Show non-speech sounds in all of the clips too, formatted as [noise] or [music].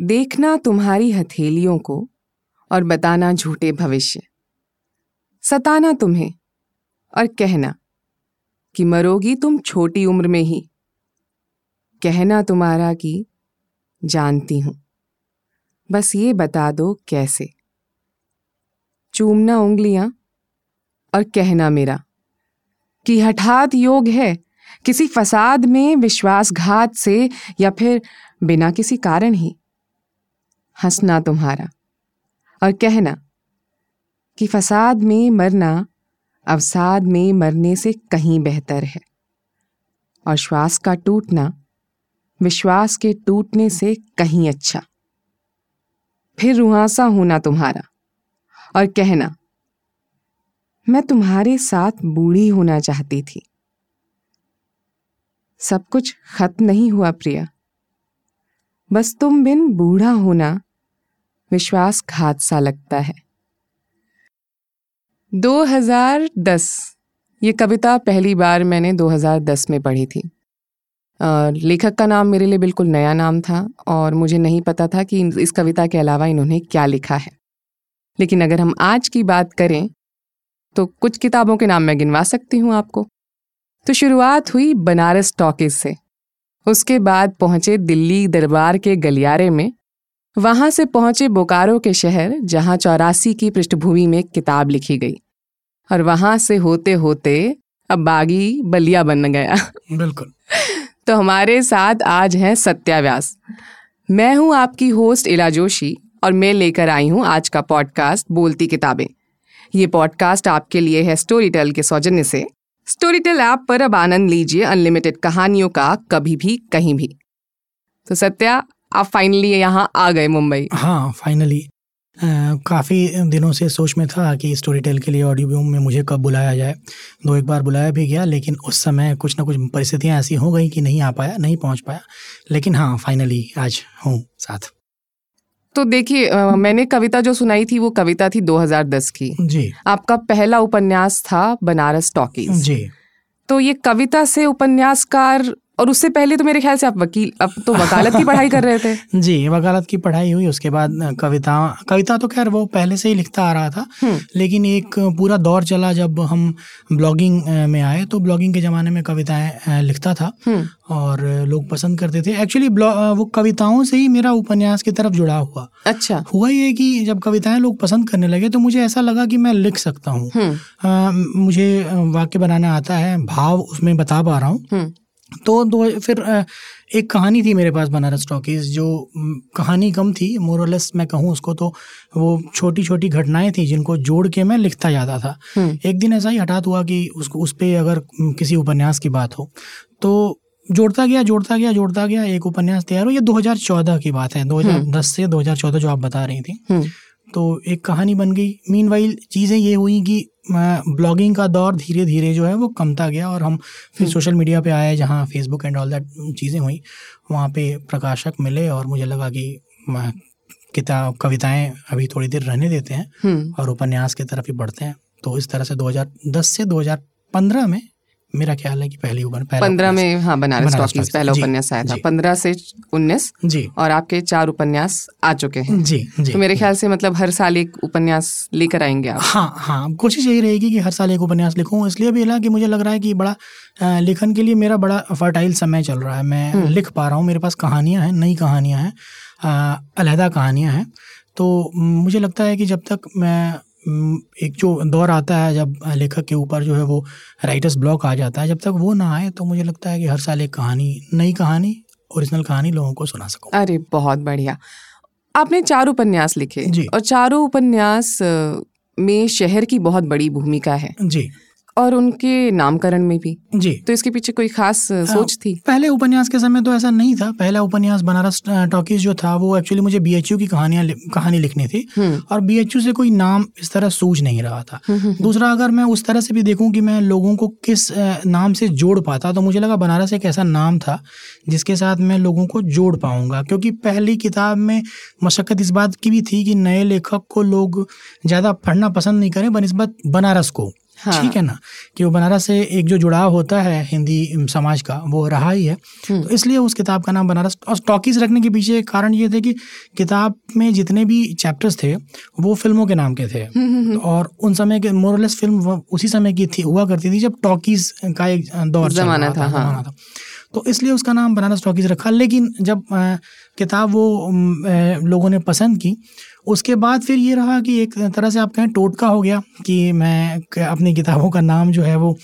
देखना तुम्हारी हथेलियों को और बताना झूठे भविष्य। सताना तुम्हें और कहना कि मरोगी तुम छोटी उम्र में ही। कहना तुम्हारा कि जानती हूँ। बस ये बता दो कैसे। चूमना उंगलियाँ और कहना मेरा कि हठात योग है किसी फसाद में विश्वासघात से या फिर बिना किसी कारण ही। हंसना तुम्हारा और कहना कि फसाद में मरना अवसाद में मरने से कहीं बेहतर है। और श्वास का टूटना, विश्वास के टूटने से कहीं अच्छा। फिर रुहासा होना तुम्हारा और कहना, मैं तुम्हारे साथ बूढ़ी होना चाहती थी। सब कुछ खत्म नहीं हुआ प्रिया। बस तुम बिन बूढ़ा होना विश्वासघात सा लगता है। 2010 ये कविता पहली बार मैंने 2010 में पढ़ी थी। लेखक का नाम मेरे लिए बिल्कुल नया नाम था और मुझे नहीं पता था कि इस कविता के अलावा इन्होंने क्या लिखा है। लेकिन अगर हम आज की बात करें तो कुछ किताबों के नाम मैं गिनवा सकती हूँ आपको। तो शुरुआत हुई बनारस टॉकीज से। उसके बाद पहुँचे दिल्ली दरबार के गलियारे में वहाँ से पहुँचे बोकारो के शहर जहाँ चौरासी की पृष्ठभूमि में किताब लिखी गई। और वहाँ से होते होते अब बागी बलिया बन गया। बिल्कुल। [laughs] तो हमारे साथ आज हैं सत्याव्यास। मैं हूँ आपकी होस्ट इला जोशी और मैं लेकर आई हूँ आज का पॉडकास्ट बोलती किताबें। ये पॉडकास्ट आपके लिए है स्टोरी टेल के सौजन्य से। स्टोरी टेल ऐप पर अब आनंद लीजिए अनलिमिटेड कहानियों का कभी भी कहीं भी। तो सत्या आप फाइनली यहाँ आ गए मुंबई। हाँ फाइनली काफ़ी दिनों से सोच में था कि स्टोरी टेल के लिए ऑडियो बूम में मुझे कब बुलाया जाए। दो एक बार बुलाया भी गया लेकिन उस समय कुछ ना कुछ परिस्थितियाँ ऐसी हो गई कि नहीं आ पाया नहीं पहुँच पाया। लेकिन हाँ फाइनली आज हूँ साथ। तो देखिए मैंने कविता जो सुनाई थी वो कविता थी 2010 की। जी। आपका पहला उपन्यास था बनारस टॉकीज। जी। तो ये कविता से उपन्यासकार और उससे पहले तो मेरे ख्याल से आप वकील अब तो वकालत की पढ़ाई कर रहे थे। [laughs] जी वकालत की पढ़ाई हुई उसके बाद कविता कविता तो खैर वो पहले से ही लिखता आ रहा था हम्म। लेकिन एक पूरा दौर चला जब हम ब्लॉगिंग में आए तो ब्लॉगिंग के ज़माने में कविताएँ लिखता था हम्म। और लोग पसंद करते थे। एक्चुअली वो कविताओं से ही मेरा उपन्यास की तरफ़ जुड़ा हुआ। अच्छा। हुआ ये कि जब कविताएँ लोग पसंद करने लगे तो मुझे ऐसा लगा कि मैं लिख सकता हूँ। हम्म। मुझे वाक्य बनाना आता है भाव उसमें बता पा रहा हूँ। तो दो फिर एक कहानी थी मेरे पास बनारस टॉकीज जो कहानी कम थी मोरलेस मैं कहूँ उसको तो वो छोटी छोटी घटनाएँ थी जिनको जोड़ के मैं लिखता जाता था। एक दिन ऐसा ही हठात हुआ कि उसको उस पर अगर किसी उपन्यास की बात हो तो जोड़ता गया जोड़ता गया जोड़ता गया एक उपन्यास तैयार हो ये 2014 की बात है 2010 हम्म। से 2014 जो आप बता रही थी। तो एक कहानी बन गई मीन वाइल चीज़ें ये हुई कि ब्लॉगिंग का दौर धीरे धीरे जो है वो कमता गया और हम फिर सोशल हम्म। मीडिया पे आए जहाँ फेसबुक एंड ऑल दैट चीज़ें हुई वहाँ पे प्रकाशक मिले और मुझे लगा कि किताब कविताएँ अभी थोड़ी देर रहने देते हैं हम्म। और उपन्यास की तरफ़ ही बढ़ते हैं तो इस तरह से 2010 से 2015 में मेरा ख्याल है कि पहली पंद्रह में हाँ बनारस टॉकीज पहला उपन्यास आया था। पंद्रह से उन्नीस जी। और आपके चार उपन्यास आ चुके हैं। जी जी। तो मेरे ख्याल से मतलब हर साल एक उपन्यास लेकर आएँगे आप। हाँ हाँ कोशिश यही रहेगी कि हर साल एक उपन्यास लिखूं। इसलिए भी कि मुझे लग रहा है कि बड़ा लेखन के लिए मेरा बड़ा फर्टाइल समय चल रहा है। मैं हम्म। लिख पा रहा हूँ मेरे पास कहानियाँ हैं नई कहानियाँ हैं अलहदा कहानियाँ हैं। तो मुझे लगता है कि जब तक मैं एक जो दौर आता है जब लेखक के ऊपर जो है वो राइटर्स ब्लॉक आ जाता है जब तक वो ना आए तो मुझे लगता है कि हर साल एक कहानी नई कहानी ओरिजिनल कहानी लोगों को सुना सकूँ। अरे बहुत बढ़िया। आपने चार उपन्यास लिखे जी। और चारों उपन्यास में शहर की बहुत बड़ी भूमिका है। जी। और उनके नामकरण में भी। जी। तो इसके पीछे कोई खास सोच थी? पहले उपन्यास के समय तो ऐसा नहीं था। पहला उपन्यास बनारस टॉकीज जो था वो एक्चुअली मुझे बी की कहानियाँ कहानी लिखनी थी। हम्म। और बीएचयू से कोई नाम इस तरह सूझ नहीं रहा था। हम्म, हम्म, दूसरा अगर मैं उस तरह से भी देखूँ कि मैं लोगों को किस नाम से जोड़ पाता तो मुझे लगा बनारस एक ऐसा नाम था जिसके साथ मैं लोगों को जोड़ पाऊँगा। क्योंकि पहली किताब में मशक्क़त इस बात की भी थी कि नए लेखक को लोग ज़्यादा पढ़ना पसंद नहीं करें बनस्बत बनारस को। हाँ। ठीक है ना कि वो बनारस से एक जो जुड़ाव होता है हिंदी समाज का वो रहा ही है हम्म। तो इसलिए उस किताब का नाम बनारस और टॉकीज रखने के पीछे कारण ये थे कि किताब में जितने भी चैप्टर्स थे वो फ़िल्मों के नाम के थे हम्म, और उन समय के मोरलेस फ़िल्म उसी समय की थी हुआ करती थी जब टॉकीज का एक दौर जमाना था, हाँ। था तो इसलिए उसका नाम बनारस टॉकीज रखा लेकिन जब किताब वो लोगों ने पसंद की उसके बाद फिर ये रहा कि एक तरह से आप कहें टोटका हो गया कि मैं अपनी किताबों का नाम जो है वो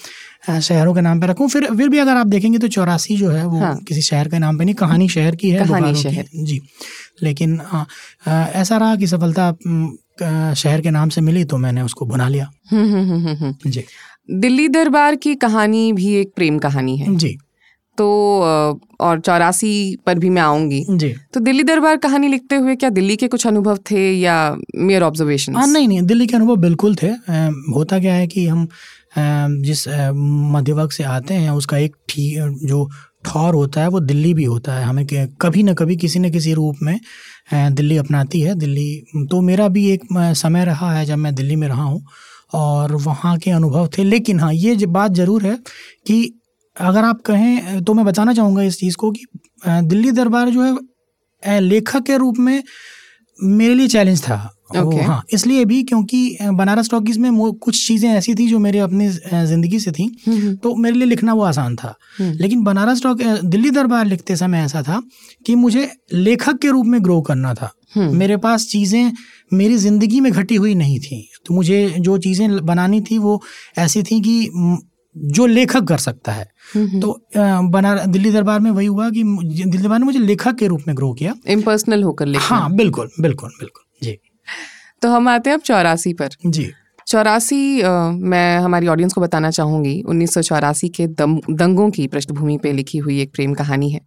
शहरों के नाम पे रखूँ। फिर फिर भी अगर आप देखेंगे तो चौरासी जो है वो हाँ। किसी शहर के नाम पे नहीं कहानी शहर की है कहानी शहर। जी। लेकिन आ, आ, ऐसा रहा कि सफलता शहर के नाम से मिली तो मैंने उसको बुना लिया। हम्म, हम्म, हम्म, जी। दिल्ली दरबार की कहानी भी एक प्रेम कहानी है। जी। तो और चौरासी पर भी मैं आऊँगी। जी। तो दिल्ली दरबार कहानी लिखते हुए क्या दिल्ली के कुछ अनुभव थे या मेयर ऑब्जर्वेशन हाँ नहीं नहीं दिल्ली के अनुभव बिल्कुल थे। होता क्या है कि हम जिस मध्य वर्ग से आते हैं उसका एक ठीक जो ठौर होता है वो दिल्ली भी होता है। हमें कभी ना कभी किसी न किसी रूप में दिल्ली अपनाती है। दिल्ली तो मेरा भी एक समय रहा है जब मैं दिल्ली में रहा हूँ और वहाँ के अनुभव थे। लेकिन हाँ ये बात ज़रूर है कि अगर आप कहें तो मैं बताना चाहूँगा इस चीज़ को कि दिल्ली दरबार जो है लेखक के रूप में मेरे लिए चैलेंज था okay. हाँ इसलिए भी क्योंकि बनारस टॉकीज में कुछ चीज़ें ऐसी थी जो मेरे अपनी ज़िंदगी से थी हम्म, हम्म। तो मेरे लिए लिखना वो आसान था हम्म। लेकिन बनारस टॉक दिल्ली दरबार लिखते समय ऐसा था कि मुझे लेखक के रूप में ग्रो करना था मेरे पास चीज़ें मेरी ज़िंदगी में घटी हुई नहीं थी तो मुझे जो चीज़ें बनानी थी वो ऐसी थी कि जो लेखक कर सकता है तो बना दिल्ली दरबार में वही हुआ कि दिल्ली दरबार ने मुझे लेखक के रूप में ग्रो किया। इम्पर्सनल होकर लिखा हाँ बिल्कुल बिल्कुल बिल्कुल जी। तो हम आते हैं अब चौरासी पर। जी। चौरासी मैं हमारी ऑडियंस को बताना चाहूँगी उन्नीस के दम दंगों की पृष्ठभूमि पे लिखी हुई एक प्रेम कहानी है।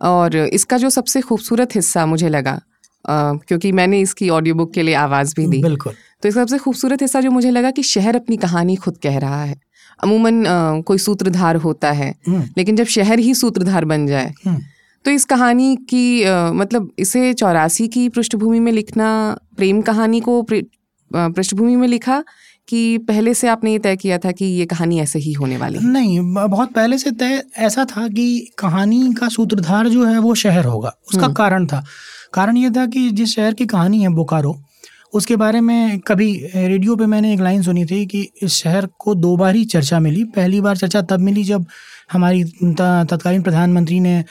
और इसका जो सबसे खूबसूरत हिस्सा मुझे लगा Uh, क्योंकि मैंने इसकी ऑडियो बुक के लिए आवाज़ भी दी। बिल्कुल। तो इसका सबसे खूबसूरत हिस्सा जो मुझे लगा कि शहर अपनी कहानी खुद कह रहा है। अमूमन कोई सूत्रधार होता है हम्म। लेकिन जब शहर ही सूत्रधार बन जाए हम्म। तो इस कहानी की आ, मतलब इसे चौरासी की पृष्ठभूमि में लिखना प्रेम कहानी को पृष्ठभूमि में लिखा कि पहले से आपने ये तय किया था कि ये कहानी ऐसे ही होने वाली है नहीं बहुत पहले से तय ऐसा था कि कहानी का सूत्रधार जो है वो शहर होगा उसका हम्म। कारण था कारण ये था कि जिस शहर की कहानी है बोकारो उसके बारे में कभी रेडियो पे मैंने एक लाइन सुनी थी कि इस शहर को दो बार ही चर्चा मिली। पहली बार चर्चा तब मिली जब हमारी तत्कालीन प्रधानमंत्री ने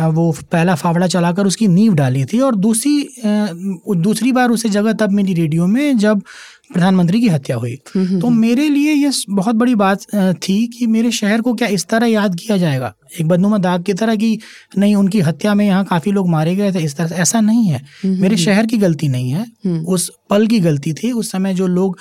वो पहला फावड़ा चलाकर उसकी नींव डाली थी और दूसरी दूसरी बार उसे जगह तब मिली रेडियो में जब प्रधानमंत्री की हत्या हुई। हम्म, हम्म, तो हम्म। मेरे लिए ये बहुत बड़ी बात थी कि मेरे शहर को क्या इस तरह याद किया जाएगा? एक बदनुमा दाग की तरह कि नहीं उनकी हत्या में यहाँ काफ़ी लोग मारे गए थे इस तरह ऐसा नहीं है। मेरे शहर की गलती नहीं है। उस पल की गलती थी। उस समय जो लोग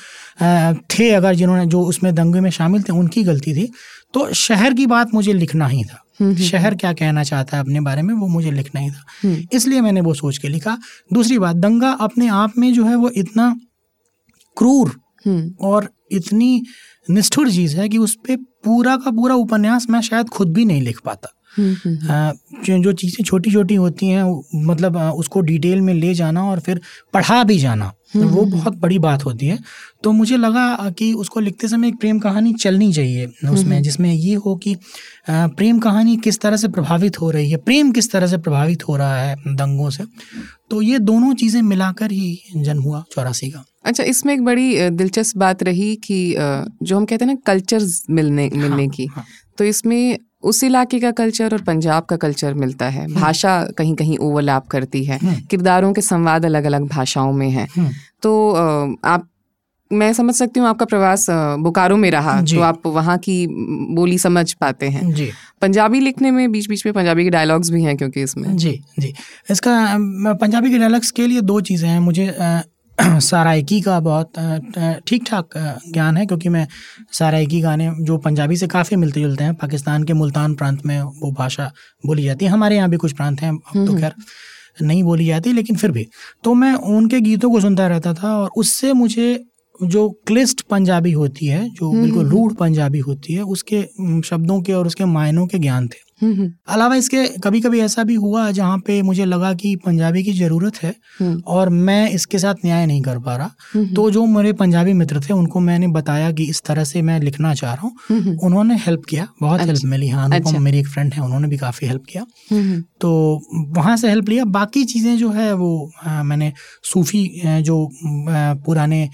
थे अगर जिन्होंने जो उसमें दंगे में शामिल थे उनकी गलती थी। तो शहर की बात मुझे लिखना ही था। शहर क्या कहना चाहता है अपने बारे में वो मुझे लिखना ही था। इसलिए मैंने वो सोच के लिखा। दूसरी बात दंगा अपने आप में जो है वो इतना क्रूर हम्म। और इतनी निष्ठुर चीज़ है कि उस पर पूरा का पूरा उपन्यास मैं शायद खुद भी नहीं लिख पाता। हम्म, हम्म, जो जो चीज़ें छोटी छोटी होती हैं मतलब उसको डिटेल में ले जाना और फिर पढ़ा भी जाना। वो बहुत बड़ी बात होती है। तो मुझे लगा कि उसको लिखते समय एक प्रेम कहानी चलनी चाहिए उसमें जिसमें ये हो कि प्रेम कहानी किस तरह से प्रभावित हो रही है प्रेम किस तरह से प्रभावित हो रहा है दंगों से। तो ये दोनों चीज़ें मिलाकर ही जन्म हुआ चौरासी का। अच्छा इसमें एक बड़ी दिलचस्प बात रही कि जो हम कहते हैं ना कल्चर्स मिलने मिलने हाँ, की हाँ. तो इसमें उस इलाके का कल्चर और पंजाब का कल्चर मिलता है। हम्म। भाषा कहीं कहीं ओवरलैप करती है। हम्म। किरदारों के संवाद अलग अलग भाषाओं में है। हम्म। तो आप मैं समझ सकती हूँ आपका प्रवास बोकारो में रहा तो आप वहाँ की बोली समझ पाते हैं। जी। पंजाबी लिखने में बीच बीच में पंजाबी के डायलॉग्स भी हैं क्योंकि इसमें। जी जी। इसका पंजाबी के डायलॉग्स के लिए दो चीज़ें हैं। मुझे [clears throat] साराइकी का बहुत ठीक ठाक ज्ञान है क्योंकि मैं साराइकी गाने जो पंजाबी से काफ़ी मिलते जुलते हैं पाकिस्तान के मुल्तान प्रांत में वो भाषा बोली जाती है। हमारे यहाँ भी कुछ प्रांत हैं अब तो। खैर नहीं बोली जाती लेकिन फिर भी। तो मैं उनके गीतों को सुनता रहता था और उससे मुझे जो क्लिस्ट पंजाबी होती है जो बिल्कुल रूढ़ पंजाबी होती है उसके शब्दों के और उसके मायनों के ज्ञान थे। अलावा इसके कभी कभी ऐसा भी हुआ जहाँ पे मुझे लगा कि पंजाबी की ज़रूरत है और मैं इसके साथ न्याय नहीं कर पा रहा। तो जो मेरे पंजाबी मित्र थे उनको मैंने बताया कि इस तरह से मैं लिखना चाह रहा हूँ। उन्होंने हेल्प किया बहुत अच्छा, हेल्प। मिली। हाँ अनुपम अच्छा। मेरी एक फ्रेंड है उन्होंने भी काफ़ी हेल्प किया। तो वहाँ से हेल्प लिया। बाकी चीज़ें जो है वो आ, मैंने सूफ़ी जो पुराने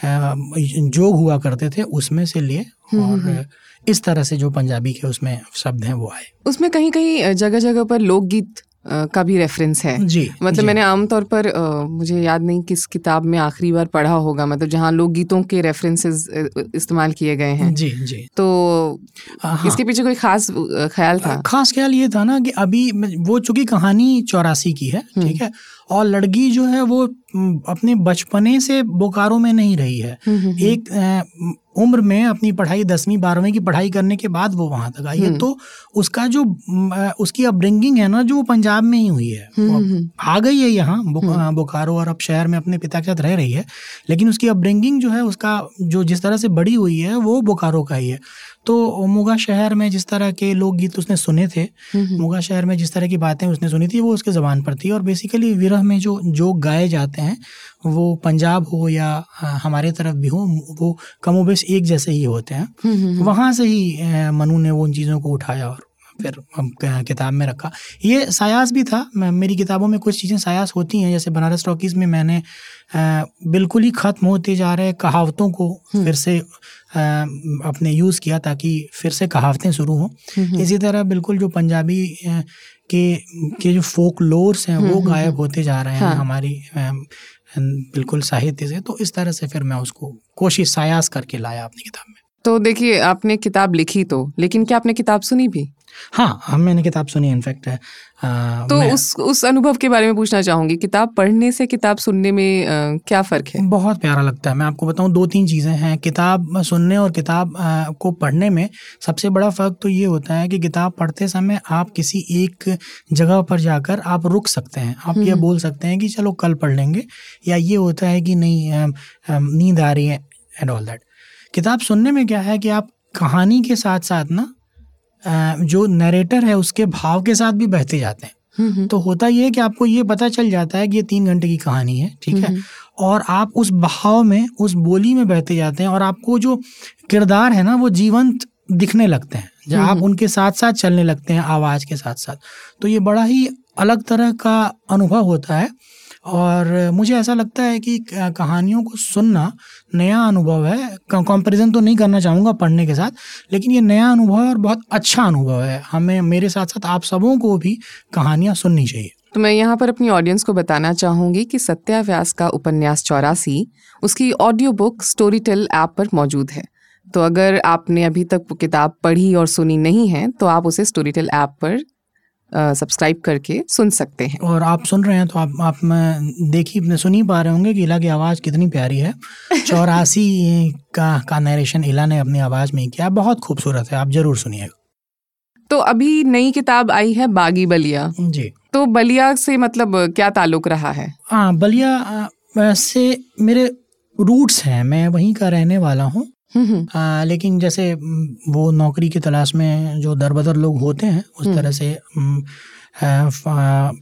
जोग हुआ करते थे उसमें से लिए। और इस तरह से जो पंजाबी के उसमें शब्द हैं वो आए। उसमें कहीं कहीं जगह जगह पर लोकगीत का भी रेफरेंस है। जी मतलब जी. मैंने आमतौर पर आ, मुझे याद नहीं किस किताब में आखिरी बार पढ़ा होगा मतलब जहाँ लोकगीतों के रेफरेंसेस इस्तेमाल किए गए हैं। जी जी। तो हाँ। इसके पीछे कोई खास ख्याल था? खास ख्याल ये था ना कि अभी वो चूँकि कहानी चौरासी की है हम्म। ठीक है और लड़की जो है वो अपने बचपने से बोकारो में नहीं रही है। हम्म, हम्म, एक उम्र में अपनी पढ़ाई दसवीं बारहवीं की पढ़ाई करने के बाद वो वहाँ तक आई है। तो उसका जो उसकी अपब्रिंगिंग है ना जो पंजाब में ही हुई है। आ गई है यहाँ बोकारो और अब शहर में अपने पिता के साथ रह रही है। लेकिन उसकी अपब्रिंगिंग जो है उसका जो जिस तरह से बड़ी हुई है वो बोकारो का ही है। तो मुगा शहर में जिस तरह के लोकगीत उसने सुने थे मुगा शहर में जिस तरह की बातें उसने सुनी थी वो उसके ज़बान पर थी। और बेसिकली विरह में जो जो गाए जाते हैं वो पंजाब हो या हमारे तरफ़ भी हो वो कमोबेश एक जैसे ही होते हैं। वहाँ से ही मनु ने वो उन चीज़ों को उठाया और फिर हम किताब में रखा। ये सायास भी था। मेरी किताबों में कुछ चीज़ें सायास होती हैं। जैसे बनारस टॉकीज़ में मैंने बिल्कुल ही ख़त्म होते जा रहे कहावतों को हम्म। फिर से अपने यूज़ किया ताकि फिर से कहावतें शुरू हों। हम्म, हम्म। इसी तरह बिल्कुल जो पंजाबी के के जो फोक लोर्स हैं वो गायब होते जा रहे हैं हाँ। हमारी बिल्कुल साहित्य से। तो इस तरह से फिर मैं उसको कोशिश सायास करके लाया अपनी किताब में। तो देखिए आपने किताब लिखी तो लेकिन क्या आपने किताब सुनी भी? हाँ हम मैंने किताब सुनी इनफैक्ट है। तो उस उस अनुभव के बारे में पूछना चाहूँगी किताब पढ़ने से किताब सुनने में आ, क्या फ़र्क है? बहुत प्यारा लगता है। मैं आपको बताऊँ दो तीन चीज़ें हैं। किताब सुनने और किताब आ, को पढ़ने में सबसे बड़ा फ़र्क तो ये होता है कि किताब पढ़ते समय आप किसी एक जगह पर जाकर आप रुक सकते हैं। आप ये हम्म। बोल सकते हैं कि चलो कल पढ़ लेंगे या ये होता है कि नहीं नींद आ रही है एंड ऑल दैट किताब सुनने में क्या है कि आप कहानी के साथ साथ ना जो नरेटर है उसके भाव के साथ भी बहते जाते हैं। हम्म, हम्म। तो होता ये है कि आपको ये पता चल जाता है कि ये तीन घंटे की कहानी है ठीक है? हम्म, और आप उस भाव में उस बोली में बहते जाते हैं और आपको जो किरदार है ना वो जीवंत दिखने लगते हैं। जब आप उनके साथ साथ चलने लगते हैं आवाज़ के साथ साथ तो ये बड़ा ही अलग तरह का अनुभव होता है। और मुझे ऐसा लगता है कि कहानियों को सुनना नया अनुभव है। कंपैरिजन तो नहीं करना चाहूँगा पढ़ने के साथ, लेकिन ये नया अनुभव है और बहुत अच्छा अनुभव है। हमें, मेरे साथ साथ आप सबों को भी कहानियाँ सुननी चाहिए। तो मैं यहाँ पर अपनी ऑडियंस को बताना चाहूँगी कि सत्या व्यास का उपन्यास चौरासी, उसकी audio book Storytel app पर मौजूद है। तो अगर आपने अभी तक किताब पढ़ी और सुनी नहीं है तो आप उसे स्टोरी टेल ऐप पर सब्सक्राइब करके सुन सकते हैं। और आप सुन रहे हैं तो आप आप देखी सुन ही पा रहे होंगे कि इला की आवाज़ कितनी प्यारी है। [laughs] चौरासी का का नरेशन इला ने अपनी आवाज़ में किया। बहुत खूबसूरत है आप ज़रूर सुनिएगा। तो अभी नई किताब आई है बागी बलिया। जी। तो बलिया से मतलब क्या ताल्लुक रहा है? हाँ बलिया से मेरे रूट्स हैं मैं वहीं का रहने वाला हूँ। आ, लेकिन जैसे वो नौकरी की तलाश में जो दर बदर लोग होते हैं उस तरह से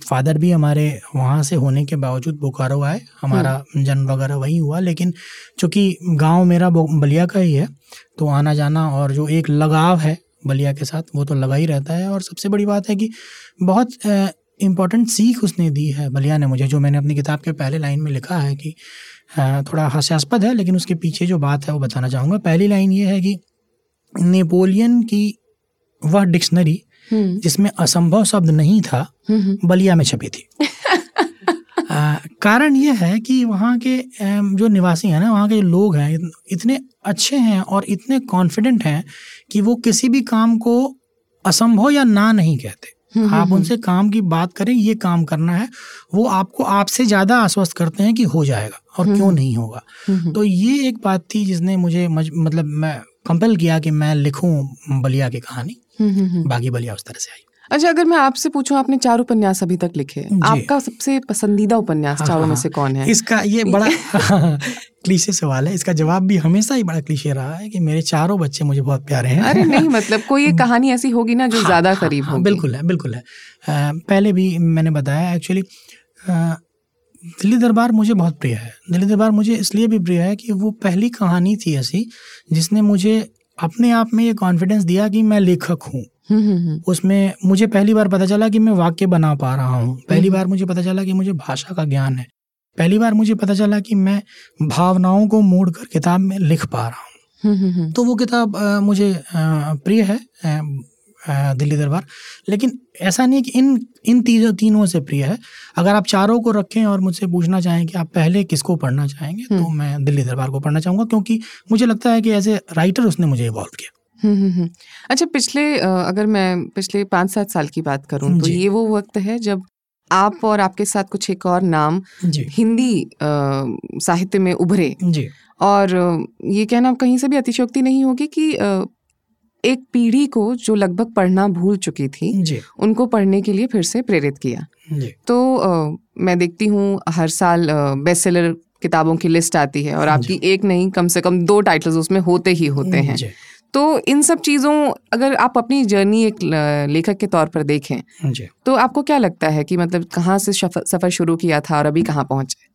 फादर भी हमारे वहाँ से होने के बावजूद बोकारो आए। हमारा जन्म वगैरह वही हुआ लेकिन चूँकि गाँव मेरा बलिया का ही है तो आना जाना और जो एक लगाव है बलिया के साथ वो तो लगा ही रहता है। और सबसे बड़ी बात है कि बहुत इम्पोर्टेंट सीख उसने दी है बलिया ने मुझे जो मैंने अपनी किताब के पहले लाइन में लिखा है कि थोड़ा हास्यास्पद है लेकिन उसके पीछे जो बात है वो बताना चाहूँगा। पहली लाइन ये है कि नेपोलियन की वह डिक्शनरी हम्म। जिसमें असंभव शब्द नहीं था हम्म, हम्म। बलिया में छपी थी। [laughs] आ, कारण यह है कि वहाँ के जो निवासी हैं ना वहाँ के जो लोग हैं इतने अच्छे हैं और इतने कॉन्फिडेंट हैं कि वो किसी भी काम को असंभव या ना नहीं कहते। आप उनसे काम की बात करें ये काम करना है वो आपको आपसे ज़्यादा आश्वस्त करते हैं कि हो जाएगा। और क्यों हम्म, नहीं होगा? तो ये एक बात थी जिसने मुझे मतलब मैं कंपेल किया कि मैं लिखूं बलिया की कहानी। बागी बलिया उस तरह से आई। अच्छा अगर मैं आपसे पूछूँ आपने चार उपन्यास अभी तक लिखे आपका सबसे पसंदीदा उपन्यास हाँ, चारों में हाँ, से कौन है? इसका ये बड़ा [laughs] क्लीशे सवाल है। इसका जवाब भी हमेशा ही बड़ा क्लीशे रहा है कि मेरे चारों बच्चे मुझे बहुत प्यारे हैं। अरे नहीं मतलब कोई एक कहानी ऐसी होगी ना जो हाँ, ज़्यादा करीब हाँ, हो बिल्कुल है बिल्कुल है। पहले भी मैंने बताया एक्चुअली दिल्ली दरबार मुझे बहुत प्रिय है। दिल्ली दरबार मुझे इसलिए भी प्रिय है कि वो पहली कहानी थी ऐसी जिसने मुझे अपने आप में ये कॉन्फिडेंस दिया कि मैं लेखक हूँ। हम्म, हम्म, हम्म। उसमें मुझे पहली बार पता चला कि मैं वाक्य बना पा रहा हूँ। पहली बार मुझे पता चला कि मुझे भाषा का ज्ञान है। पहली बार मुझे पता चला कि मैं भावनाओं को मोड़ कर किताब में लिख पा रहा हूँ। तो वो किताब मुझे प्रिय है दिल्ली दरबार। लेकिन ऐसा नहीं कि इन इन तीनों तीनों से प्रिय है। अगर आप चारों को रखें और मुझसे पूछना चाहें कि आप पहले किसको पढ़ना चाहेंगे तो हम्म। मैं दिल्ली दरबार को पढ़ना चाहूँगा क्योंकि मुझे लगता है कि एज ए राइटर उसने मुझे इवॉल्व किया। हम्म, हम्म, अच्छा पिछले अगर मैं पिछले पाँच सात साल की बात करूँ तो ये वो वक्त है जब आप और आपके साथ कुछ एक और नाम हिंदी साहित्य में उभरे। जी। और ये कहना कहीं से भी अतिशोक्ति नहीं होगी कि एक पीढ़ी को जो लगभग पढ़ना भूल चुकी थी उनको पढ़ने के लिए फिर से प्रेरित किया। तो आ, मैं देखती हूँ हर साल बेस्ट सेलर किताबों की लिस्ट आती है और आपकी एक नहीं कम से कम दो टाइटल्स उसमें होते ही होते हैं। तो इन सब चीज़ों अगर आप अपनी जर्नी एक लेखक के तौर पर देखें तो आपको क्या लगता है कि मतलब कहाँ से सफ़र शुरू किया था और अभी कहाँ पहुँचे?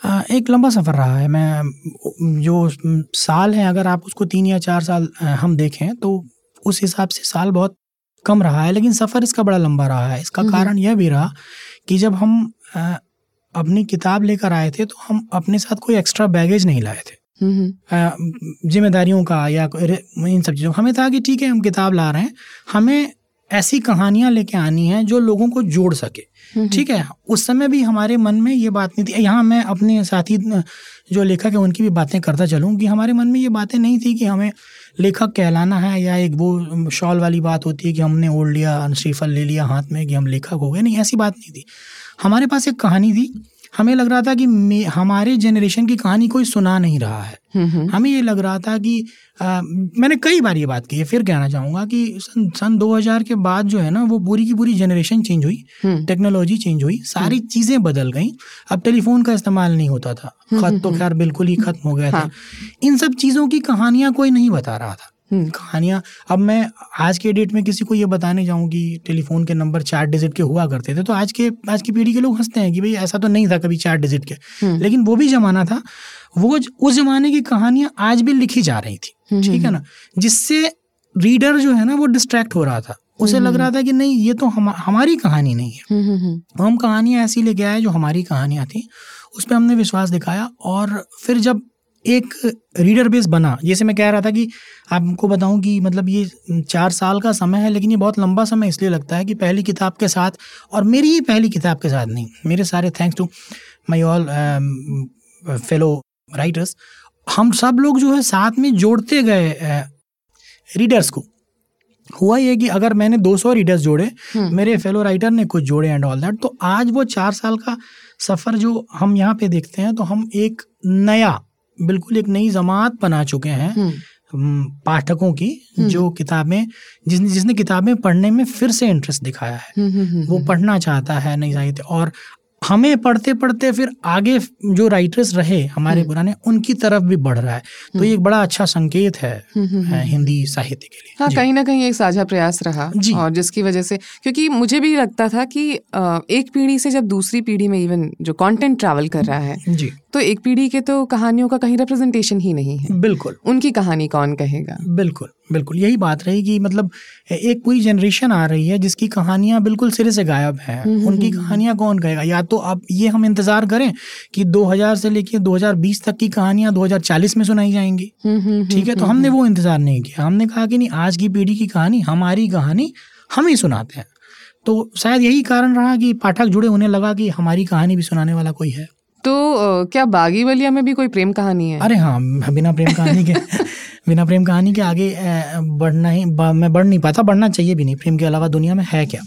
एक लंबा सफ़र रहा है। मैं जो साल है अगर आप उसको तीन या चार साल हम देखें तो उस हिसाब से साल बहुत कम रहा है लेकिन सफ़र इसका बड़ा लंबा रहा है। इसका कारण यह भी रहा कि जब हम अपनी किताब लेकर आए थे तो हम अपने साथ कोई एक्स्ट्रा बैगेज नहीं लाए थे। जिम्मेदारियों का या इन सब चीज़ों हमें था कि ठीक है हम किताब ला रहे हैं हमें ऐसी कहानियाँ लेके आनी है जो लोगों को जोड़ सके। ठीक है? उस समय भी हमारे मन में ये बात नहीं थी। यहाँ मैं अपने साथी, जो लेखक है, उनकी भी बातें करता चलूँ कि हमारे मन में ये बातें नहीं थी कि हमें लेखक कहलाना है या एक वो शॉल वाली बात होती है कि हमने ओढ़ लिया, श्रीफल ले लिया हाथ में कि हम लेखक हो गए। नहीं, ऐसी बात नहीं थी। हमारे पास एक कहानी थी हमें लग रहा था कि हमारे जनरेशन की कहानी कोई सुना नहीं रहा है। हमें ये लग रहा था कि आ, मैंने कई बार ये बात की है फिर कहना चाहूँगा कि सन सन 2000 के बाद जो है ना वो पूरी की पूरी जनरेशन चेंज हुई टेक्नोलॉजी चेंज हुई सारी चीज़ें बदल गई। अब टेलीफोन का इस्तेमाल नहीं होता था। खत तो खैर बिल्कुल ही खत्म हो गया था। हाँ। इन सब चीज़ों की कहानियाँ कोई नहीं बता रहा था। हम्म। कहानियाँ। अब मैं आज के डेट में किसी को ये बताने जाऊँ कि टेलीफोन के नंबर चार डिजिट के हुआ करते थे तो आज के आज की पीढ़ी के लोग हँसते हैं कि भाई ऐसा तो नहीं था कभी चार डिजिट के। हम्म। लेकिन वो भी जमाना था वो उस जमाने की कहानियाँ आज भी लिखी जा रही थी हम्म, ठीक है ना? जिससे रीडर जो है ना वो डिस्ट्रैक्ट हो रहा था। उसे लग रहा था कि नहीं ये तो हम हमारी कहानी नहीं है। हम कहानियाँ ऐसी लेके आए जो हमारी कहानियाँ थी उस पर हमने विश्वास दिखाया और फिर जब एक रीडर बेस बना। जैसे मैं कह रहा था कि आपको बताऊँ कि मतलब ये चार साल का समय है लेकिन ये बहुत लंबा समय इसलिए लगता है कि पहली किताब के साथ और मेरी ही पहली किताब के साथ नहीं मेरे सारे thanks to my all fellow writers हम सब लोग जो है साथ में जोड़ते गए रीडर्स को। हुआ ये कि अगर मैंने 200 रीडर्स जोड़े हम्म। मेरे फेलो राइटर ने कुछ जोड़े एंड ऑल दैट तो आज वो चार साल का सफ़र जो हम यहाँ पे देखते हैं तो हम एक नया बिल्कुल एक नई जमात बना चुके हैं हम्म। पाठकों की हम्म। जो किताबें जिसने जिसने किताबें पढ़ने में फिर से इंटरेस्ट दिखाया है हम्म, वो पढ़ना चाहता है नई साहित्य और हमें पढ़ते पढ़ते फिर आगे जो राइटर्स रहे हमारे। पुराने उनकी तरफ़ भी बढ़ रहा है तो। ये एक बड़ा अच्छा संकेत है हिंदी साहित्य के लिए हाँ कहीं ना कहीं एक साझा प्रयास रहा जी और जिसकी वजह से क्योंकि मुझे भी लगता था कि एक पीढ़ी से जब दूसरी पीढ़ी में इवन जो कंटेंट ट्रैवल कर रहा है जी तो एक पीढ़ी के तो कहानियों का कहीं रिप्रेजेंटेशन ही नहीं है। बिल्कुल। उनकी कहानी कौन कहेगा? बिल्कुल बिल्कुल। यही बात रही कि मतलब एक पूरी जनरेशन आ रही है जिसकी कहानियाँ बिल्कुल सिरे से गायब हैं। हम्म, हम्म, उनकी हम्म, कहानियाँ कौन कहेगा? या तो आप ये हम इंतज़ार करें कि 2000 से लेके 2020 तक की कहानियाँ 2040 में सुनाई जाएँगी। ठीक है तो हमने वो इंतज़ार नहीं किया। हमने कहा कि नहीं आज की पीढ़ी की कहानी हमारी कहानी हम ही सुनाते हैं। तो शायद यही कारण रहा कि पाठक जुड़े उन्हें लगा कि हमारी कहानी भी सुनाने वाला कोई है। तो क्या बागी बलिया में भी कोई प्रेम कहानी है? अरे हाँ बिना प्रेम कहानी के [laughs] बिना प्रेम कहानी के आगे बढ़ना ही मैं बढ़ नहीं पाता बढ़ना चाहिए भी नहीं। प्रेम के अलावा दुनिया में है क्या?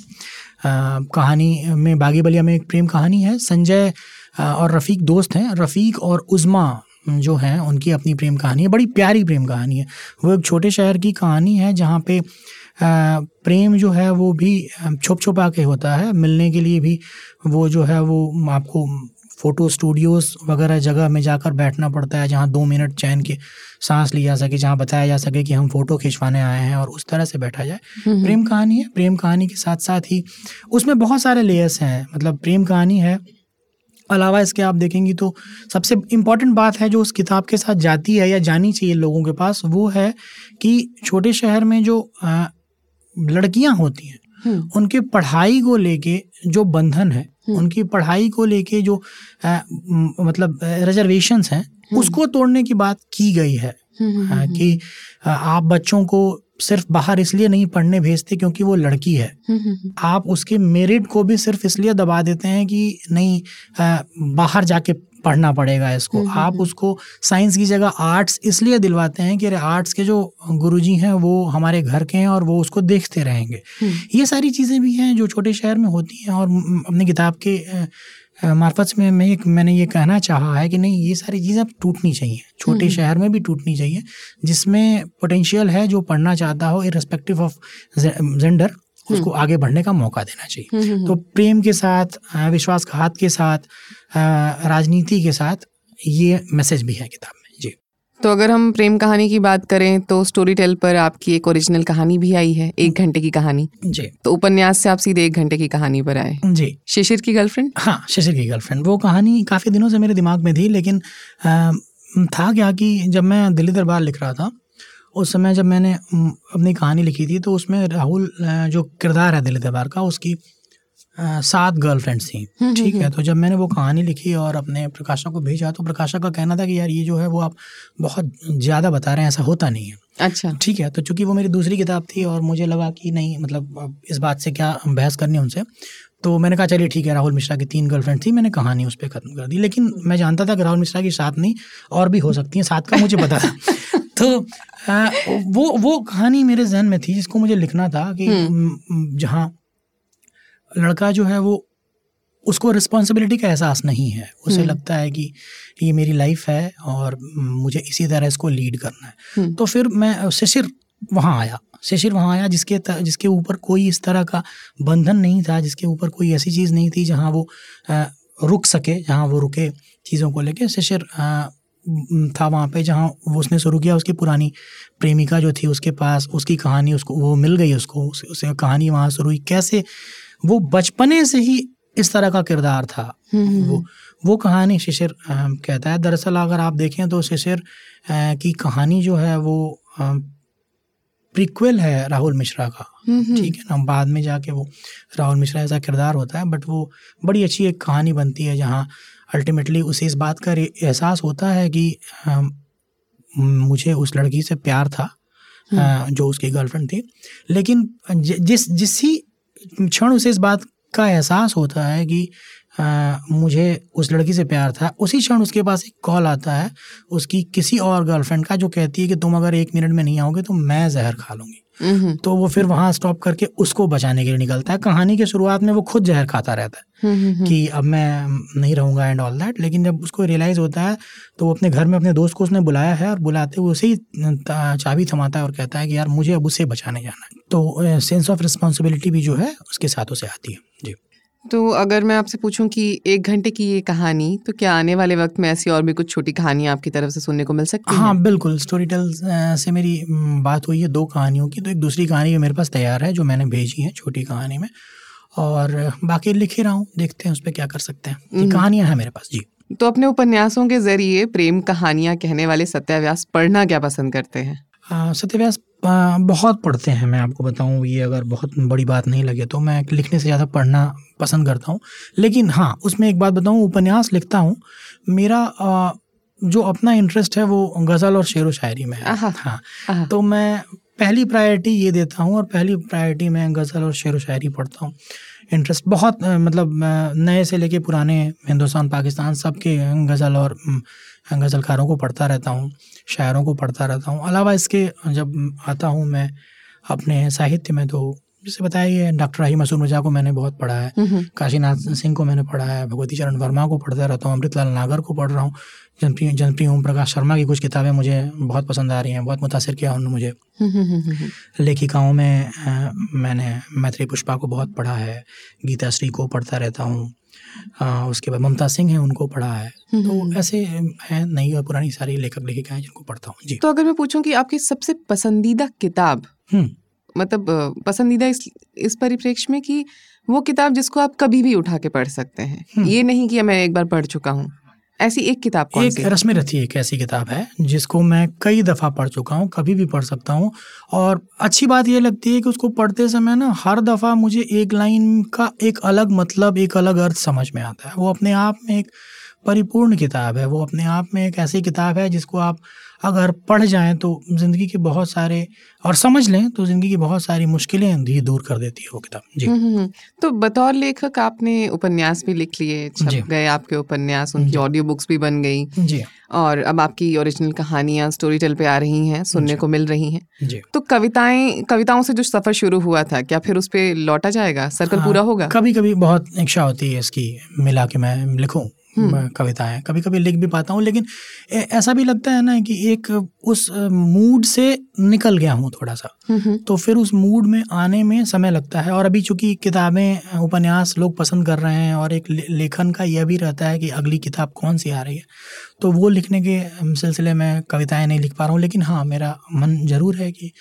आ, कहानी में बागी बलिया में एक प्रेम कहानी है। संजय और रफ़ीक दोस्त हैं। रफ़ीक और उज़मा जो हैं उनकी अपनी प्रेम कहानी है। बड़ी प्यारी प्रेम कहानी है। वो एक छोटे शहर की कहानी है जहाँ पे प्रेम जो है वो भी छुप छुपा के होता है। मिलने के लिए भी वो जो है वो आपको फ़ोटो स्टूडियोज़ वगैरह जगह में जाकर बैठना पड़ता है जहाँ दो मिनट चैन के सांस ली जा सके जहाँ बताया जा सके कि हम फ़ोटो खिंचवाने आए हैं और उस तरह से बैठा जाए प्रेम कहानी है प्रेम कहानी के साथ साथ ही उसमें बहुत सारे लेयर्स हैं मतलब प्रेम कहानी है अलावा इसके आप देखेंगी तो सबसे इंपॉर्टेंट बात है जो उस किताब के साथ जाती है या जानी चाहिए लोगों के पास वो है कि छोटे शहर में जो लड़कियाँ होती हैं हम्म। उनके पढ़ाई को लेके जो बंधन है हम्म। उनकी पढ़ाई को लेके जो आ, मतलब रिजर्वेशंस हैं हम्म। उसको तोड़ने की बात की गई है। आ, कि आ, आप बच्चों को सिर्फ़ बाहर इसलिए नहीं पढ़ने भेजते क्योंकि वो लड़की है। आप उसके मेरिट को भी सिर्फ़ इसलिए दबा देते हैं कि नहीं आ, बाहर जाके पढ़ना पड़ेगा इसको। हम्म, हम्म, आप हम्म। उसको साइंस की जगह आर्ट्स इसलिए दिलवाते हैं कि अरे आर्ट्स के जो गुरुजी हैं वो हमारे घर के हैं और वो उसको देखते रहेंगे। ये सारी चीज़ें भी हैं जो छोटे शहर में होती हैं और अपनी किताब के मार्फत में मैं एक मैंने ये कहना चाहा है कि नहीं ये सारी चीज़ें अब टूटनी चाहिए। छोटे शहर में भी टूटनी चाहिए जिसमें पोटेंशियल है जो पढ़ना चाहता हो इरिस्पेक्टिव ऑफ़ जेंडर उसको आगे बढ़ने का मौका देना चाहिए। तो प्रेम के साथ विश्वासघात के साथ राजनीति के साथ ये मैसेज भी है किताब में। जी। तो अगर हम प्रेम कहानी की बात करें तो स्टोरी टेल पर आपकी एक ओरिजिनल कहानी भी आई है एक घंटे की कहानी। जी। तो उपन्यास से आप सीधे एक घंटे की कहानी पर आए। जी। शिशिर की गर्लफ्रेंड हाँ शिशिर की गर्लफ्रेंड वो कहानी काफ़ी दिनों से मेरे दिमाग में थी लेकिन आ, था क्या कि जब मैं दिल्ली दरबार लिख रहा था उस समय जब मैंने अपनी कहानी लिखी थी तो उसमें राहुल जो किरदार है दिल्ली दरबार का उसकी सात गर्लफ्रेंड्स थी। हम्म, हम्म, ठीक है हम्म। तो जब मैंने वो कहानी लिखी और अपने प्रकाशक को भेजा तो प्रकाशक का कहना था कि यार ये जो है वो आप बहुत ज़्यादा बता रहे हैं ऐसा होता नहीं है। अच्छा। ठीक है तो चूँकि वो मेरी दूसरी किताब थी और मुझे लगा कि नहीं मतलब इस बात से क्या बहस करनी उनसे तो मैंने कहा चलिए ठीक है राहुल मिश्रा की तीन गर्लफ्रेंड थी मैंने कहानी उस पर खत्म कर दी। लेकिन मैं जानता था कि राहुल मिश्रा की सात नहीं और भी हो सकती हैं सात का मुझे पता था। [laughs] तो आ, वो वो कहानी मेरे जहन में थी जिसको मुझे लिखना था कि जहाँ लड़का जो है वो उसको रिस्पॉन्सिबिलिटी का एहसास नहीं है। उसे हम्म। लगता है कि ये मेरी लाइफ है और मुझे इसी तरह इसको लीड करना है। हम्म। तो फिर मैं शिशिर वहाँ आया। शिशिर वहाँ आया जिसके जिसके ऊपर कोई इस तरह का बंधन नहीं था जिसके ऊपर कोई ऐसी चीज़ नहीं थी जहाँ वो रुक सके जहाँ वो रुके चीज़ों को लेके। शिशिर था वहाँ पे जहाँ वो उसने शुरू किया उसकी पुरानी प्रेमिका जो थी उसके पास उसकी कहानी उसको वो मिल गई उसको उसे कहानी वहाँ शुरू हुई। कैसे वो बचपने से ही इस तरह का किरदार था। हम्म, हम्म, वो हम्म। वो कहानी शिशिर कहता है। दरअसल अगर आप देखें तो शिशिर की कहानी जो है वो प्रिक्वल है राहुल मिश्रा का। ठीक है ना? बाद में जाके वो राहुल मिश्रा ऐसा किरदार होता है बट वो बड़ी अच्छी एक कहानी बनती है जहाँ अल्टीमेटली उसे इस बात का एहसास होता है कि मुझे उस लड़की से प्यार था जो उसकी गर्लफ्रेंड थी। लेकिन जिस जिस ही क्षण उसे इस बात का एहसास होता है कि आ, मुझे उस लड़की से प्यार था। उसी क्षण उसके पास एक कॉल आता है उसकी किसी और गर्लफ्रेंड का जो कहती है कि तुम अगर एक मिनट में नहीं आओगे तो मैं जहर खा लूँगी। तो वो फिर वहाँ स्टॉप करके उसको बचाने के लिए निकलता है। कहानी के शुरुआत में वो खुद जहर खाता रहता है कि अब मैं नहीं रहूँगा एंड ऑल दैट लेकिन जब उसको रियलाइज़ होता है तो वो अपने घर में अपने दोस्त को उसने बुलाया है और बुलाते हुए उसे ही चाबी थमाता है और कहता है कि यार मुझे अब उसे बचाने जाना है। तो सेंस ऑफ़ रिस्पॉन्सिबिलिटी भी जो है उसके साथ उसे आती है। जी। तो अगर मैं आपसे पूछूँ कि एक घंटे की ये कहानी तो क्या आने वाले वक्त में ऐसी और भी कुछ छोटी कहानियाँ आपकी तरफ़ से सुनने को मिल सकती हाँ? बिल्कुल। स्टोरी टेल से मेरी बात हुई है दो कहानियों की। तो एक दूसरी कहानी भी मेरे पास तैयार है जो मैंने भेजी है छोटी कहानी में। और बाकी लिख ही रहा हूँ देखते हैं उस पर क्या कर सकते हैं। हम्म। कहानियाँ हैं मेरे पास जी। तो अपने उपन्यासों के ज़रिए प्रेम कहानियाँ कहने वाले सत्याव्यास पढ़ना क्या पसंद करते हैं? सत्यव्यास बहुत पढ़ते हैं मैं आपको बताऊँ ये अगर बहुत बड़ी बात नहीं लगे तो मैं लिखने से ज़्यादा पढ़ना पसंद करता हूँ। लेकिन हाँ उसमें एक बात बताऊँ उपन्यास लिखता हूँ मेरा आ, जो अपना इंटरेस्ट है वो गज़ल और शेर व शायरी में है। हाँ तो मैं पहली प्रायोरिटी ये देता हूँ और पहली प्रायोरिटी मैं गज़ल और शेर व शायरी पढ़ता हूँ। इंटरेस्ट बहुत मतलब नए से लेके पुराने हिंदुस्तान पाकिस्तान सब के गज़ल और गज़लकारों को पढ़ता रहता हूँ शायरों को पढ़ता रहता हूँ। अलावा इसके जब आता हूँ मैं अपने साहित्य में तो जैसे बताया ये डॉक्टर राही मसूर मिर्ज़ा को मैंने बहुत पढ़ा है काशीनाथ सिंह को मैंने पढ़ा है भगवती चरण वर्मा को पढ़ता रहता हूँ अमृतलाल नागर को पढ़ रहा हूँ जनप्रिय जनप्रिय ओम प्रकाश शर्मा की कुछ किताबें मुझे बहुत पसंद आ रही हैं बहुत मुतासर किया उन्होंने मुझे। लेखिकाओं में मैंने मैत्री पुष्पा को बहुत पढ़ा है गीता श्री को पढ़ता रहता हूँ उसके बाद ममता सिंह है उनको पढ़ा है। तो ऐसे है नई और पुरानी सारी लेखक लेखिका है जिनको पढ़ता हूँ। जी। तो अगर मैं पूछूँ कि आपकी सबसे पसंदीदा किताब मतलब पसंदीदा इस इस परिप्रेक्ष्य में कि वो किताब जिसको आप कभी भी उठा के पढ़ सकते हैं। ये नहीं कि मैं एक बार पढ़ चुका हूँ। ऐसी एक किताब कौन एक रश्मि रथी एक ऐसी किताब है जिसको मैं कई दफ़ा पढ़ चुका हूँ कभी भी पढ़ सकता हूँ। और अच्छी बात यह लगती है कि उसको पढ़ते समय ना हर दफ़ा मुझे एक लाइन का एक अलग मतलब एक अलग अर्थ समझ में आता है। वो अपने आप में एक परिपूर्ण किताब है वो अपने आप में एक ऐसी किताब है जिसको आप अगर पढ़ जाएँ तो ज़िंदगी के बहुत सारे और समझ लें तो ज़िंदगी की बहुत सारी मुश्किलें भी दूर कर देती है वो किताब। जी। हम्म, हम्म, हम्म। तो बतौर लेखक आपने उपन्यास भी लिख लिए छप गए आपके उपन्यास उनकी ऑडियो बुक्स भी बन गई। जी। और अब आपकी ओरिजिनल कहानियाँ स्टोरी टेल पे आ रही हैं सुनने को मिल रही हैं। जी। तो कविताएँ कविताओं से जो सफ़र शुरू हुआ था क्या फिर उस पर लौटा जाएगा? सर्कल हाँ, पूरा होगा? कभी कभी बहुत इच्छा होती है इसकी मिला के मैं लिखूं। कविताएँ। कभी कभी लिख भी पाता हूँ लेकिन ऐसा भी लगता है ना कि एक उस मूड से निकल गया हूँ थोड़ा सा तो फिर उस मूड में आने में समय लगता है और अभी चूँकि किताबें उपन्यास लोग पसंद कर रहे हैं और एक लेखन का यह भी रहता है कि अगली किताब कौन सी आ रही है तो वो लिखने के सिलसिले में कविताएँ नहीं लिख पा रहा हूँ लेकिन हाँ मेरा मन ज़रूर है कि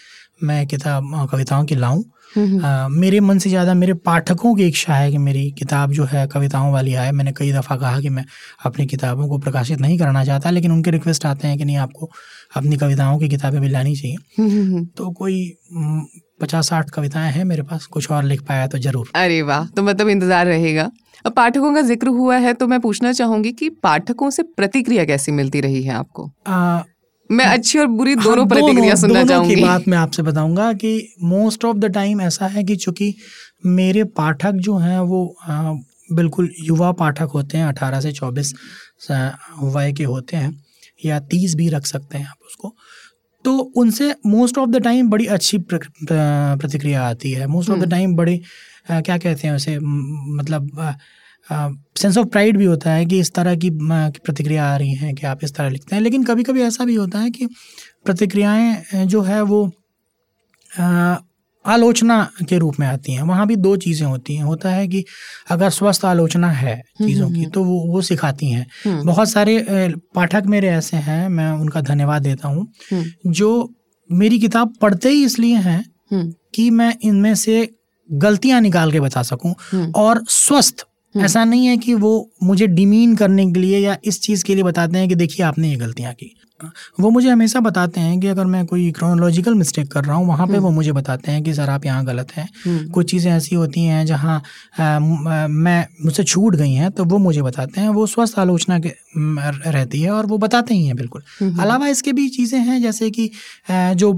मैं किताब कविताओं की लाऊं। आ, मेरे मन से ज़्यादा मेरे पाठकों की इच्छा है कि मेरी किताब जो है कविताओं वाली आए मैंने कई दफ़ा कहा कि मैं अपनी किताबों को प्रकाशित नहीं करना चाहता लेकिन उनके रिक्वेस्ट आते हैं कि नहीं आपको अपनी कविताओं की किताबें भी लानी चाहिए। तो कोई पचास साठ कविताएँ हैं मेरे पास कुछ और लिख पाया तो ज़रूर। अरे वाह तो मतलब इंतज़ार रहेगा। अब पाठकों का ज़िक्र हुआ है तो मैं पूछना चाहूँगी कि पाठकों से प्रतिक्रिया कैसी मिलती रही है आपको? आ, मैं अच्छी और बुरी दोनों हाँ, प्रतिक्रिया सुनना चाहूँगी की बात मैं आपसे बताऊँगा कि मोस्ट ऑफ़ द टाइम ऐसा है कि चूँकि मेरे पाठक जो हैं वो आ, बिल्कुल युवा पाठक होते हैं अठारह से चौबीस वय के होते हैं या तीस भी रख सकते हैं आप उसको। तो उनसे मोस्ट ऑफ़ द टाइम बड़ी अच्छी प्रतिक्रिया आती है। मोस्ट ऑफ़ द टाइम बड़े क्या कहते हैं उसे मतलब सेंस ऑफ़ प्राइड भी होता है कि इस तरह की प्रतिक्रिया आ रही हैं कि आप इस तरह लिखते हैं। लेकिन कभी कभी ऐसा भी होता है कि प्रतिक्रियाएँ जो है वो आ, आलोचना के रूप में आती हैं। वहाँ भी दो चीज़ें होती हैं। होता है कि अगर स्वस्थ आलोचना है हम्म, चीज़ों की हम्म, तो वो वो सिखाती हैं। हम्म। बहुत सारे पाठक मेरे ऐसे हैं मैं उनका धन्यवाद देता हूँ जो मेरी किताब पढ़ते ही इसलिए हैं कि मैं इनमें से गलतियाँ निकाल के बता सकूँ और स्वस्थ ऐसा नहीं है कि वो मुझे डिमीन करने के लिए या इस चीज़ के लिए बताते हैं कि देखिए आपने ये गलतियाँ की। वो मुझे हमेशा बताते हैं कि अगर मैं कोई क्रोनोलॉजिकल मिस्टेक कर रहा हूँ वहाँ पे हम्म। वो मुझे बताते हैं कि सर आप यहाँ गलत हैं। हम्म। कुछ चीज़ें ऐसी होती हैं जहाँ मैं मुझसे छूट गई हैं तो वो मुझे बताते हैं। वो स्वस्थ आलोचना के रहती है और वो बताते ही हैं बिल्कुल। हम्म, अलावा इसके भी चीज़ें हैं जैसे कि जो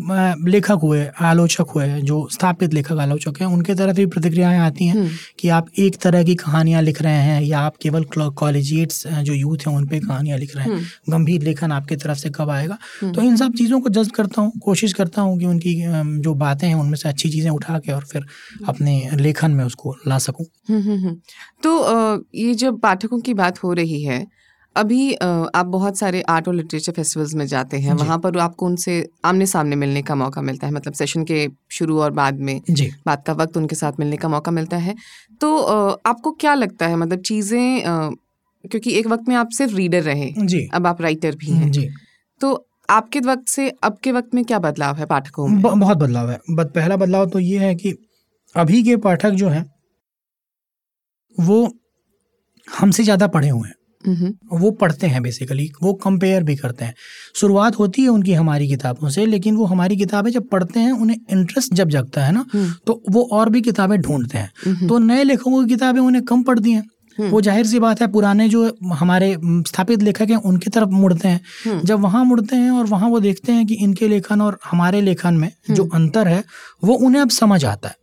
लेखक हुए आलोचक हुए जो स्थापित लेखक आलोचक हैं उनके तरफ़ भी प्रतिक्रियाएँ आती हैं कि आप एक तरह की कहानियाँ लिख रहे हैं या आप केवल कॉलेजिएट्स जो यूथ हैं उन पर कहानियाँ लिख रहे हैं। गंभीर लेखन आपकी तरफ़ से से कब आएगा। हम्म। तो इन सब चीज़ों को जज्ब करता हूँ कोशिश करता हूँ कि उनकी जो बातें हैं उनमें से अच्छी चीज़ें उठा के और फिर अपने लेखन में उसको ला सकूँ। हम्म, हम्म, तो ये जब पाठकों की बात हो रही है अभी आप बहुत सारे आर्ट और लिटरेचर फेस्टिवल्स में जाते हैं वहाँ पर आपको उनसे आमने सामने मिलने का मौका मिलता है मतलब सेशन के शुरू और बाद में बात का वक्त उनके साथ मिलने का मौका मिलता है। तो आपको क्या लगता है मतलब चीज़ें क्योंकि एक वक्त में आप सिर्फ़ रीडर रहे अब आप राइटर भी हैं। जी। तो आपके वक्त से अब के वक्त में क्या बदलाव है पाठकों में? बहुत बदलाव है। बद, पहला बदलाव तो ये है कि अभी के पाठक जो हैं वो हमसे ज़्यादा पढ़े हुए हैं। वो पढ़ते हैं बेसिकली वो कंपेयर भी करते हैं। शुरुआत होती है उनकी हमारी किताबों से लेकिन वो हमारी किताबें जब पढ़ते हैं उन्हें इंटरेस्ट जब जगता है ना हम्म। तो वो और भी किताबें ढूंढते हैं। तो नए लेखकों की किताबें उन्हें कम पढ़ती हैं। वो ज़ाहिर सी बात है पुराने जो हमारे स्थापित लेखक हैं उनकी तरफ़ मुड़ते हैं। हम्म। जब वहाँ मुड़ते हैं और वहाँ वो देखते हैं कि इनके लेखन और हमारे लेखन में जो हम्म। अंतर है वो उन्हें अब समझ आता है।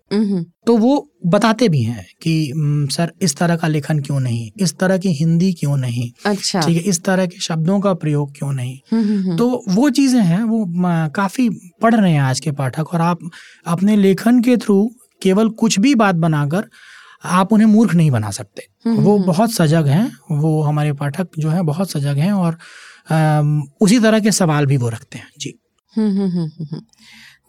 तो वो बताते भी हैं कि सर इस तरह का लेखन क्यों नहीं? इस तरह की हिंदी क्यों नहीं? अच्छा। ठीक है इस तरह के शब्दों का प्रयोग क्यों नहीं? तो वो चीज़ें हैं वो काफ़ी पढ़ रहे हैं आज के पाठक। और आप अपने लेखन के थ्रू केवल कुछ भी बात बनाकर आप उन्हें मूर्ख नहीं बना सकते। वो बहुत सजग हैं वो हमारे पाठक जो हैं बहुत सजग हैं और आ, उसी तरह के सवाल भी वो रखते हैं। जी।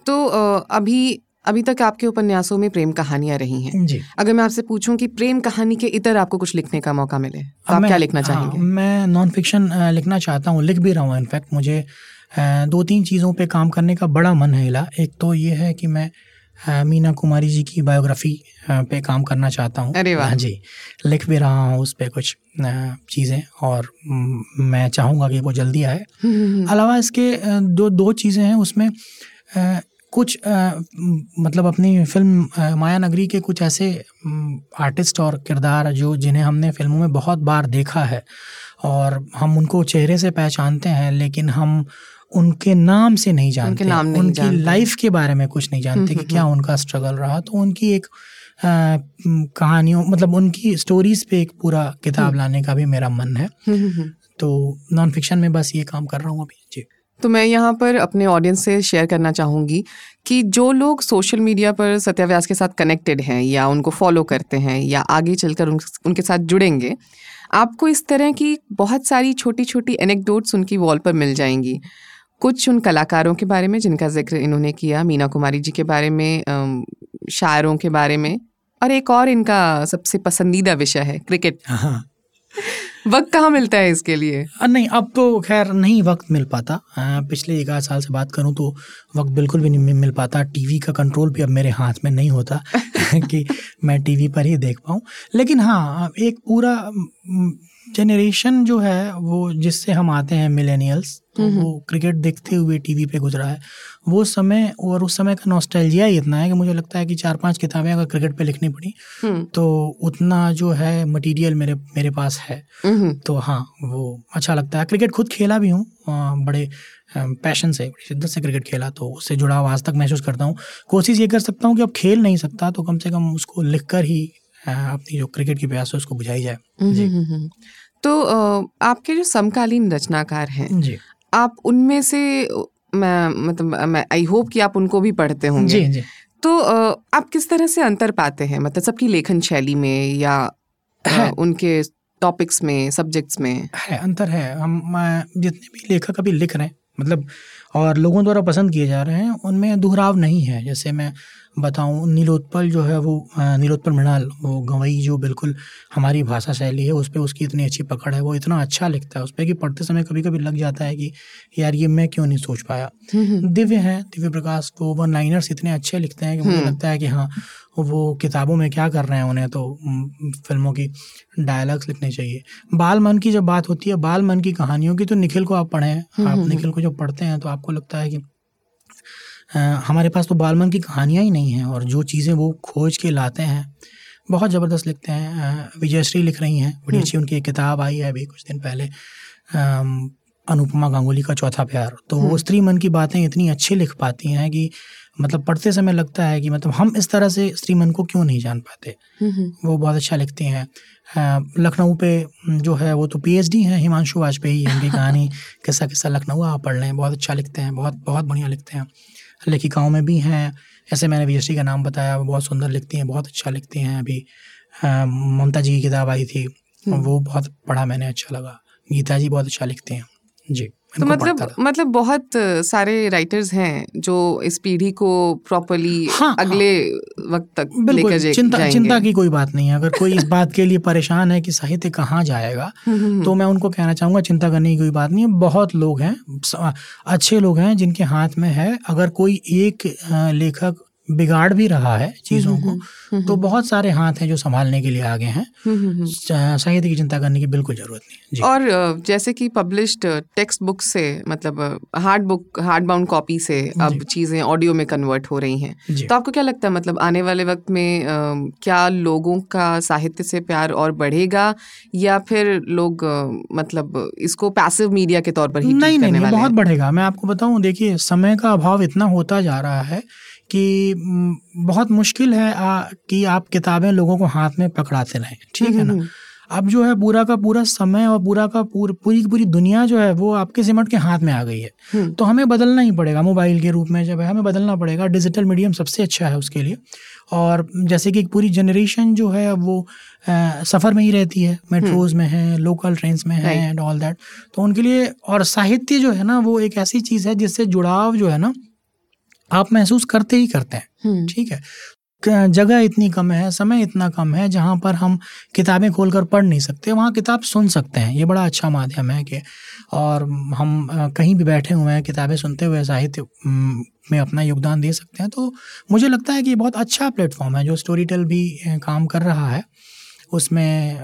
तो अभी अभी तक आपके उपन्यासों में प्रेम कहानियाँ रही हैं। जी। अगर मैं आपसे पूछूँ कि प्रेम कहानी के इतर आपको कुछ लिखने का मौका मिले तो आप क्या लिखना हाँ, चाहेंगे मैं नॉन फिक्शन लिखना चाहता हूँ लिख भी रहा हूँ इनफैक्ट मुझे दो तीन चीज़ों पे काम करने का बड़ा मन है इला। एक तो ये है कि मैं मीना कुमारी जी की बायोग्राफी पे काम करना चाहता हूँ। अरे वाह। जी लिख भी रहा हूँ उस पर कुछ चीज़ें और मैं चाहूँगा कि वो जल्दी आए। हम्म, हम्म, हम्म। अलावा इसके दो दो चीज़ें हैं उसमें कुछ आ, मतलब अपनी फ़िल्म माया नगरी के कुछ ऐसे आर्टिस्ट और किरदार जो जिन्हें हमने फ़िल्मों में बहुत बार देखा है और हम उनको चेहरे से पहचानते हैं लेकिन हम उनके नाम से नहीं जानते। उनके नाम नहीं उनकी लाइफ के बारे में कुछ नहीं जानते कि क्या उनका स्ट्रगल रहा। तो उनकी एक कहानियों मतलब उनकी स्टोरीज पे एक पूरा किताब लाने का भी मेरा मन है। तो नॉन फिक्शन में बस ये काम कर रहा हूँ अभी। जी। तो मैं यहाँ पर अपने ऑडियंस से शेयर करना चाहूँगी कि जो लोग सोशल मीडिया पर सत्याव्यास के साथ कनेक्टेड हैं या उनको फॉलो करते हैं या आगे चलकर उन, उनके साथ जुड़ेंगे आपको इस तरह की बहुत सारी छोटी छोटी एनेक्डोट्स उनकी वॉल पर मिल जाएँगी। कुछ उन कलाकारों के बारे में जिनका ज़िक्र इन्होंने किया मीना कुमारी जी के बारे में शायरों के बारे में और एक और इनका सबसे पसंदीदा विषय है क्रिकेट। हाँ। [laughs] वक्त कहाँ मिलता है इसके लिए? नहीं अब तो खैर नहीं वक्त मिल पाता। पिछले एक आध साल से बात करूँ तो वक्त बिल्कुल भी नहीं मिल पाता। टीवी का कंट्रोल भी अब मेरे हाथ में नहीं होता [laughs] कि मैं टीवी पर ही देख पाऊँ। लेकिन हाँ एक पूरा जनरेशन जो है वो जिससे हम आते हैं मिलेनियल्स तो वो क्रिकेट देखते हुए टीवी पे गुजरा है। वो समय और उस समय का नॉस्टैल्जिया ही इतना है कि मुझे लगता है कि चार पाँच किताबें अगर क्रिकेट पे लिखनी पड़ी तो उतना जो है मटेरियल मेरे मेरे पास है। तो हाँ वो अच्छा लगता है। क्रिकेट खुद खेला भी हूँ बड़े पैशन से बड़ी शिद्दत से क्रिकेट खेला तो उससे जुड़ा आज तक महसूस करता हूँ। कोशिश ये कर सकता हूँ कि अब खेल नहीं सकता तो कम से कम उसको लिख कर ही अपनी जो क्रिकेट की प्यास है उसको बुझाई जाए। जी। तो आपके जो समकालीन रचनाकार हैं जी। आप उनमें से मैं मतलब मैं आई होप कि आप उनको भी पढ़ते होंगे। जी जी। तो आप किस तरह से अंतर पाते हैं? मतलब सबकी लेखन शैली में या उनके टॉपिक्स में सब्जेक्ट्स में? है अंतर है। हम जितने भी लेखक अभी लिख रहे हैं मतलब और लोगों द्वारा पसंद किए जा रहे हैं उनमें दोहराव नहीं है। जैसे मैं बताऊँ नीलोत्पल जो है वो नीलोत्पल मृणाल वो गवई जो बिल्कुल हमारी भाषा शैली है उस पर उसकी इतनी अच्छी पकड़ है वो इतना अच्छा लिखता है उस पर कि पढ़ते समय कभी कभी लग जाता है कि यार ये मैं क्यों नहीं सोच पाया। दिव्य है दिव्य प्रकाश को वन लाइनर्स इतने अच्छे लिखते हैं कि मुझे हम्म। लगता है कि हाँ वो किताबों में क्या कर रहे हैं उन्हें तो फ़िल्मों की डायलॉग्स लिखने चाहिए। बाल मन की जब बात होती है बाल मन की कहानियों की तो निखिल को आप पढ़ें आप निखिल को जब पढ़ते हैं तो आपको लगता है कि हमारे पास तो बालमन की कहानियाँ ही नहीं हैं और जो चीज़ें वो खोज के लाते हैं बहुत ज़बरदस्त लिखते हैं। विजयश्री लिख रही हैं बड़ी अच्छी उनकी एक किताब आई है अभी कुछ दिन पहले। अनुपमा गांगुली का चौथा प्यार। तो वो स्त्री मन की बातें इतनी अच्छी लिख पाती हैं कि मतलब पढ़ते समय लगता है कि मतलब हम इस तरह से स्त्री मन को क्यों नहीं जान पाते? वो बहुत अच्छा लिखती हैं। लखनऊ पे जो है वो तो पीएचडी हैं हिमांशु वाजपेयी उनकी कहानी [laughs] किस्सा किस्सा लखनऊ आप पढ़ लें बहुत अच्छा लिखते हैं बहुत बहुत बढ़िया लिखते हैं। लेखिकाओं में भी हैं। ऐसे मैंने वी का नाम बताया वो बहुत सुंदर लिखती हैं बहुत अच्छा लिखती हैं अभी। ममता जी की किताब आई थी हम्म। वो बहुत पढ़ा मैंने अच्छा लगा। गीता जी बहुत अच्छा लिखते हैं। जी। तो मतलब मतलब बहुत सारे राइटर्स हैं जो इस पीढ़ी को प्रॉपरली हाँ, हाँ, अगले हाँ, वक्त तक लेकर चिंता चिंता की कोई बात नहीं है। अगर कोई इस बात के लिए परेशान है कि साहित्य कहाँ जाएगा [laughs] हम्म, हम्म, तो मैं उनको कहना चाहूँगा चिंता करने की कोई बात नहीं है। बहुत लोग हैं अच्छे लोग हैं जिनके हाथ में है। अगर कोई एक लेखक बिगाड़ भी रहा है चीज़ों हम्म, को। हम्म, हम्म, तो बहुत सारे हाथ हैं जो संभालने के लिए आगे हैं। साहित्य की चिंता करने की बिल्कुल ज़रूरत नहीं और जैसे कि पब्लिश्ड टेक्स्ट बुक से मतलब hard book hard bound copy से अब चीज़ें ऑडियो में कन्वर्ट हो रही हैं। तो आपको क्या लगता है मतलब आने वाले वक्त में आ, क्या लोगों का साहित्य से प्यार और बढ़ेगा? या फिर लोग मतलब इसको पैसिव मीडिया के तौर पर ही नहीं नहीं, नहीं बहुत बढ़ेगा। मैं आपको बताऊँ देखिए समय का अभाव इतना होता जा रहा है कि बहुत मुश्किल है आ, कि आप किताबें लोगों को हाथ में पकड़ाते रहें। ठीक है ना? अब जो है पूरा का पूरा समय और पूरा का पूर, पूरी की पूरी दुनिया जो है वो आपके सिमट के हाथ में आ गई है। हम्म। तो हमें बदलना ही पड़ेगा मोबाइल के रूप में जब है हमें बदलना पड़ेगा। डिजिटल मीडियम सबसे अच्छा है उसके लिए। और जैसे कि पूरी जनरेशन जो है वो सफ़र में ही रहती है मेट्रोज हम्म। में है लोकल ट्रेन में है एंड ऑल दैट तो उनके लिए और साहित्य जो है ना वो एक ऐसी चीज़ है जिससे जुड़ाव जो है ना आप महसूस करते ही करते हैं। हम्म। ठीक है? जगह इतनी कम है समय इतना कम है जहाँ पर हम किताबें खोलकर पढ़ नहीं सकते वहाँ किताब सुन सकते हैं। ये बड़ा अच्छा माध्यम है कि और हम कहीं भी बैठे हुए हैं किताबें सुनते हुए साहित्य में अपना योगदान दे सकते हैं तो मुझे लगता है कि ये बहुत अच्छा प्लेटफॉर्म है जो स्टोरी टेल भी काम कर रहा है। उसमें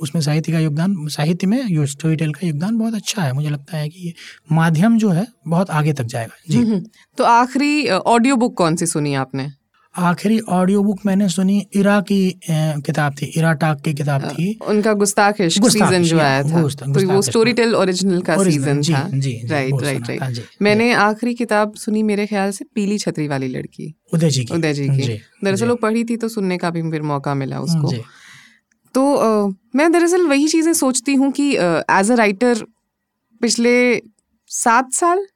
उसमें साहित्य का योगदान साहित्य में स्टोरी टेल का योगदान बहुत अच्छा है। मुझे लगता है कि ये माध्यम जो है बहुत आगे तक जाएगा। जी। तो आखिरी ऑडियो बुक कौन सी सुनी आपने? आखिरी ऑडियो बुक मैंने सुनी इरा की किताब थी इरा टाक की किताब थी। उनका गुस्ताख सीज़न जो आया था। तो वो स्टोरी टेल ओरिजिनल का सीज़न था। राइट राइट राइट मैंने आखिरी किताब सुनी मेरे ख्याल से पीली छतरी वाली लड़की। उदय जी की। उदय जी की दरअसल वो पढ़ी थी तो सुनने का भी फिर मौका मिला उसको। तो मैं दरअसल वही चीज़ें सोचती हूँ कि एज अ राइटर पिछले सात साल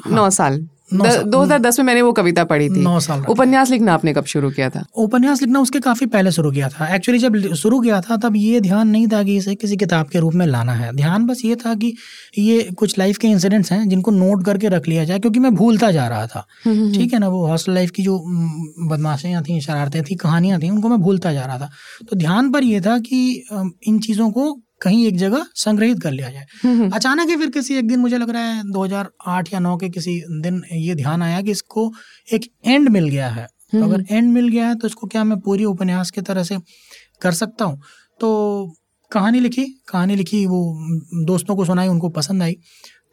हाँ, नौ। साल दो हज़ार दस में मैंने वो कविता पढ़ी थी। नौ साल उपन्यास लिखना आपने कब शुरू किया था? उपन्यास लिखना उसके काफ़ी पहले शुरू किया था। एक्चुअली जब शुरू किया था तब ये ध्यान नहीं था कि इसे किसी किताब के रूप में लाना है। ध्यान बस ये था कि ये कुछ लाइफ के इंसिडेंट्स हैं जिनको नोट करके रख लिया जाए क्योंकि मैं भूलता जा रहा था। हम्म, हम्म, हम्म। ठीक है ना वो हॉस्टल लाइफ की जो बदमाशियाँ थी शरारतें थी कहानियाँ थी उनको मैं भूलता जा रहा था। तो ध्यान पर यह था कि इन चीज़ों को कहीं एक जगह संग्रहित कर लिया जाए। हम्म, हम्म। अचानक ही फिर किसी एक दिन मुझे लग रहा है 2008 या 9 के किसी दिन ये ध्यान आया कि इसको एक एंड मिल गया है। तो अगर एंड मिल गया है तो इसको क्या मैं पूरी उपन्यास की तरह से कर सकता हूँ? तो कहानी लिखी कहानी लिखी वो दोस्तों को सुनाई उनको पसंद आई।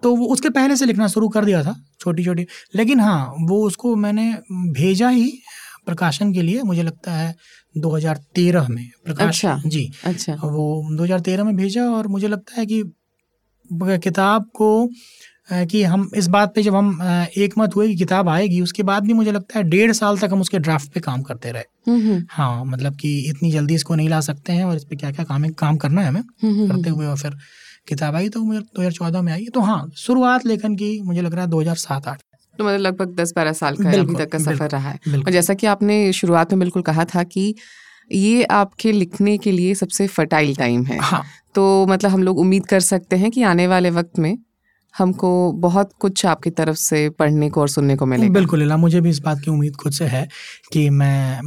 तो वो उसके पहले से लिखना शुरू कर दिया था छोटी छोटी लेकिन हाँ वो उसको मैंने भेजा ही प्रकाशन के लिए मुझे लगता है 2013 में प्रकाश अच्छा, जी। अच्छा। वो 2013 में भेजा और मुझे लगता है कि किताब को कि हम इस बात पे जब हम एक मत हुए कि किताब आएगी उसके बाद भी मुझे लगता है डेढ़ साल तक हम उसके ड्राफ्ट पे काम करते रहे। हम्म, हम्म। हाँ मतलब कि इतनी जल्दी इसको नहीं ला सकते हैं और इस पर क्या क्या काम काम करना है हमें हम्म, करते हुए और फिर किताब आई तो मुझे दो हज़ार चौदह में आई। तो हाँ शुरुआत लेखन की मुझे लग रहा है दो हज़ार सात आठ तो मतलब लगभग दस बारह साल का अभी तक का सफ़र रहा है। और जैसा कि आपने शुरुआत में बिल्कुल कहा था कि ये आपके लिखने के लिए सबसे फर्टाइल टाइम है। हाँ. तो मतलब हम लोग उम्मीद कर सकते हैं कि आने वाले वक्त में हमको बहुत कुछ आपकी तरफ़ से पढ़ने को और सुनने को मिलेगा। बिल्कुल मुझे भी इस बात की उम्मीद खुद से है कि मैं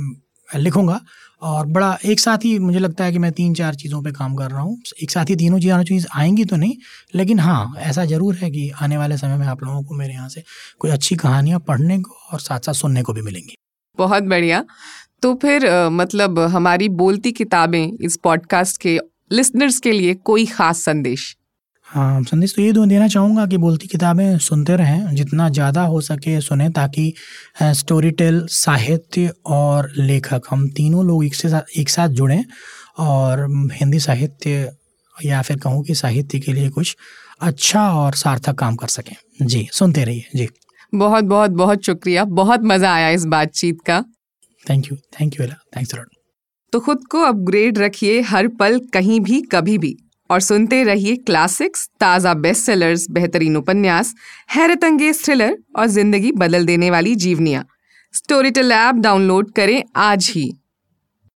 लिखूँगा और बड़ा एक साथ ही मुझे लगता है कि मैं तीन चार चीज़ों पे काम कर रहा हूँ। एक साथ ही तीनों चारों चीज़ आएँगी तो नहीं, लेकिन हाँ ऐसा ज़रूर है कि आने वाले समय में आप लोगों को मेरे यहाँ से कोई अच्छी कहानियाँ पढ़ने को और साथ साथ सुनने को भी मिलेंगी। बहुत बढ़िया। तो फिर मतलब हमारी बोलती किताबें इस पॉडकास्ट के लिसनर्स के लिए कोई ख़ास संदेश? हाँ संदेश तो ये दो देना चाहूँगा कि बोलती किताबें सुनते रहें जितना ज़्यादा हो सके सुने ताकि स्टोरी टेल साहित्य और लेखक हम तीनों लोग एक से साथ एक साथ जुड़ें और हिंदी साहित्य या फिर कहूँ कि साहित्य के लिए कुछ अच्छा और सार्थक काम कर सकें। जी सुनते रहिए। जी। बहुत बहुत बहुत शुक्रिया। बहुत मज़ा आया इस बातचीत का। Thank you thank you thanks तो खुद को अपग्रेड रखिए हर पल कहीं भी कभी भी। और सुनते रहिए क्लासिक्स ताज़ा बेस्ट सेलर्स बेहतरीन उपन्यास, हैरत अंगेज थ्रिलर और ज़िंदगी बदल देने वाली जीवनियाँ। स्टोरीटेल ऐप डाउनलोड करें आज ही।